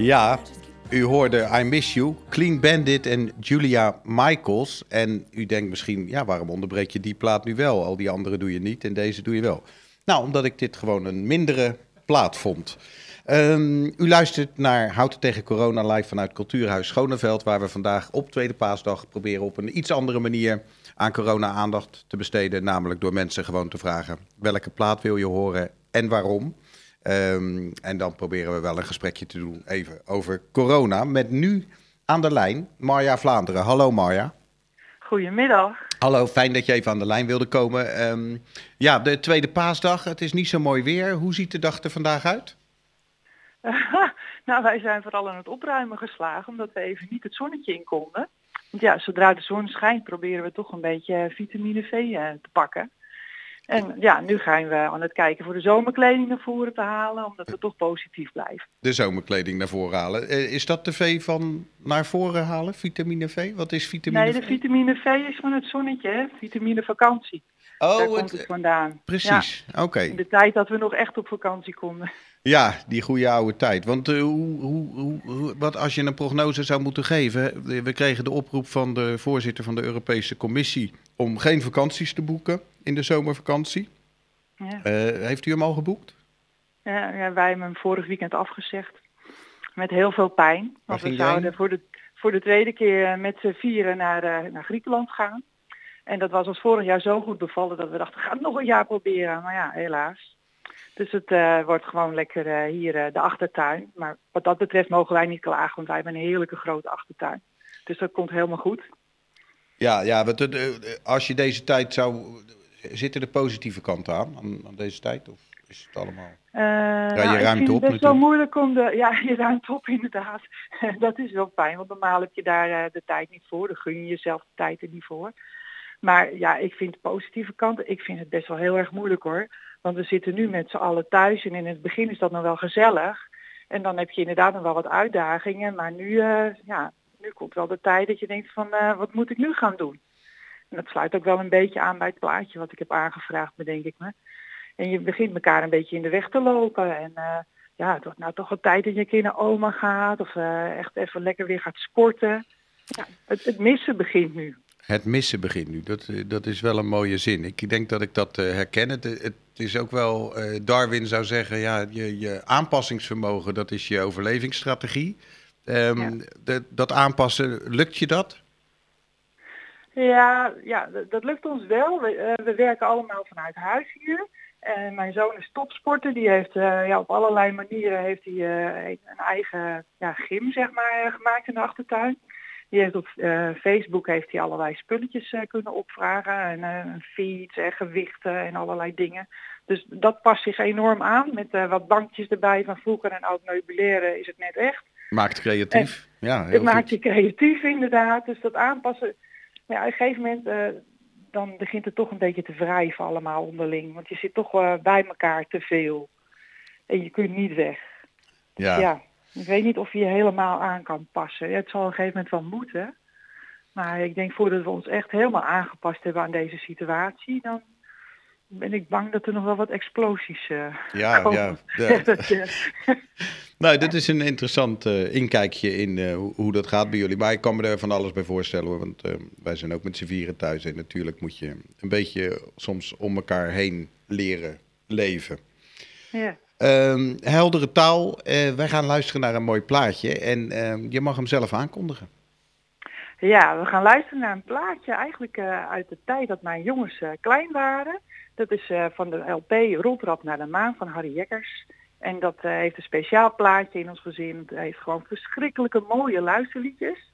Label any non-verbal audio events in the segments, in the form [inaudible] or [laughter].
Ja, u hoorde I Miss You, Clean Bandit en Julia Michaels. En u denkt misschien, ja, waarom onderbreek je die plaat nu wel? Al die andere doe je niet en deze doe je wel. Nou, omdat ik dit gewoon een mindere plaat vond. Um, u luistert naar Houten tegen Corona live vanuit Cultuurhuis Schoneveld, waar we vandaag op Tweede Paasdag proberen op een iets andere manier aan corona aandacht te besteden. Namelijk door mensen gewoon te vragen welke plaat wil je horen en waarom. Um, en dan proberen we wel een gesprekje te doen even over corona. Met nu aan de lijn Marja Vlaanderen. Hallo Marja. Goedemiddag. Hallo, fijn dat je even aan de lijn wilde komen. Um, ja, de tweede paasdag, het is niet zo mooi weer. Hoe ziet de dag er vandaag uit? [laughs] nou, wij zijn vooral aan het opruimen geslagen, omdat we even niet het zonnetje in konden. Want ja, zodra de zon schijnt, proberen we toch een beetje vitamine V eh, te pakken. En ja, nu gaan we aan het kijken voor de zomerkleding naar voren te halen, omdat we toch positief blijven. De zomerkleding naar voren halen. Eh, is dat de V van naar voren halen, vitamine V? Wat is vitamine V? Nee, de vitamine V is van het zonnetje, hè? vitamine vakantie. Oh, Daar komt het vandaan. Precies, oké. In de tijd dat we nog echt op vakantie konden. Ja, die goede oude tijd. Want uh, hoe, hoe, hoe, wat als je een prognose zou moeten geven? We kregen de oproep van de voorzitter van de Europese Commissie om geen vakanties te boeken in de zomervakantie. Ja. Uh, heeft u hem al geboekt? Ja, ja, wij hebben hem vorig weekend afgezegd. Met heel veel pijn. Want we zouden voor de, voor de tweede keer met z'n vieren naar, uh, naar Griekenland gaan. En dat was ons vorig jaar zo goed bevallen dat we dachten, gaan het nog een jaar proberen. Maar ja, helaas. Dus het uh, wordt gewoon lekker uh, hier uh, de achtertuin. Maar wat dat betreft mogen wij niet klagen, want wij hebben een heerlijke grote achtertuin. Dus dat komt helemaal goed. Ja, ja als je deze tijd zou... Zitten de positieve kanten aan, aan, aan deze tijd? Of is het allemaal... ja, je nou, ruimt op. Het is wel moeilijk om de... Ja, je ruimt op [laughs] inderdaad. dat is wel fijn, want normaal heb je daar de tijd niet voor. Dan gun je jezelf de tijd er niet voor. Maar ja, ik vind de positieve kanten, ik vind het best wel heel erg moeilijk hoor. Want we zitten nu met z'n allen thuis en in het begin is dat nog wel gezellig. En dan heb je inderdaad nog wel wat uitdagingen. Maar nu, uh, ja, nu komt wel de tijd dat je denkt van uh, wat moet ik nu gaan doen? En dat sluit ook wel een beetje aan bij het plaatje wat ik heb aangevraagd, bedenk ik me. En je begint elkaar een beetje in de weg te lopen. En uh, ja, het wordt nou toch wel tijd dat je een keer naar oma gaat. Of echt even lekker weer gaat sporten. Ja, het, het missen begint nu. Het missen begint nu. Dat, eh, dat is wel een mooie zin. Ik denk dat ik dat uh, herken. Het, het, is ook wel, uh, Darwin zou zeggen, ja, je, je aanpassingsvermogen, dat is je overlevingsstrategie. Um, de, dat aanpassen, lukt je dat? Ja, ja dat lukt ons wel. We, we werken allemaal vanuit huis hier. En mijn zoon is topsporter. Die heeft ja, op allerlei manieren heeft hij, een eigen ja, gym zeg maar, gemaakt in de achtertuin. Die heeft op uh, Facebook heeft hij allerlei spulletjes uh, kunnen opvragen. En uh, fiets en gewichten en allerlei dingen. Dus dat past zich enorm aan. Met wat bankjes erbij van vroeger en oud meubileren is het net echt. Maakt creatief. En ja, heel het maakt je creatief inderdaad. Dus dat aanpassen. Ja, op een gegeven moment dan begint het toch een beetje te wrijven allemaal onderling. Want je zit toch bij elkaar te veel. En je kunt niet weg. Ja. ja. Ik weet niet of je helemaal aan kan passen. Het zal op een gegeven moment wel moeten. Maar ik denk voordat we ons echt helemaal aangepast hebben aan deze situatie, dan ben ik bang dat er nog wel wat explosies uh, ja, komen. Ja, [laughs] ja. [laughs] nou, dit is een interessant uh, inkijkje in uh, hoe, hoe, dat gaat bij jullie. Maar ik kan me er van alles bij voorstellen hoor. Want wij zijn ook met z'n vieren thuis. En natuurlijk moet je een beetje soms om elkaar heen leren leven. Ja. Um, heldere taal. Uh, wij gaan luisteren naar een mooi plaatje en uh, je mag hem zelf aankondigen. Ja, we gaan luisteren naar een plaatje eigenlijk uh, uit de tijd dat mijn jongens uh, klein waren. Dat is van de LP Roltrap naar de maan van Harry Jekkers. En dat heeft een speciaal plaatje in ons gezin. Het heeft gewoon verschrikkelijke mooie luisterliedjes.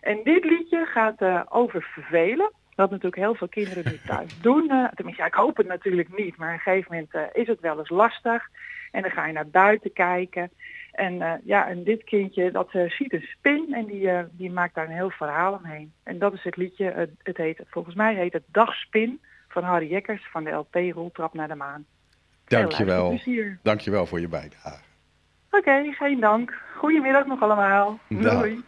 En dit liedje gaat over vervelen. Wat natuurlijk heel veel kinderen nu thuis [laughs] doen. tenminste, ja, ik hoop het natuurlijk niet. Maar op een gegeven moment is het wel eens lastig. En dan ga je naar buiten kijken. En uh, ja, en dit kindje dat uh, ziet een spin en die, die maakt daar een heel verhaal omheen. En dat is het liedje, het heet, volgens mij heet het Dagspin van Harry Jekkers van de LP Roltrap naar de Maan. Dankjewel. Dankjewel voor je bijdrage. Oké, okay, geen dank. Goedemiddag nog allemaal. Doei.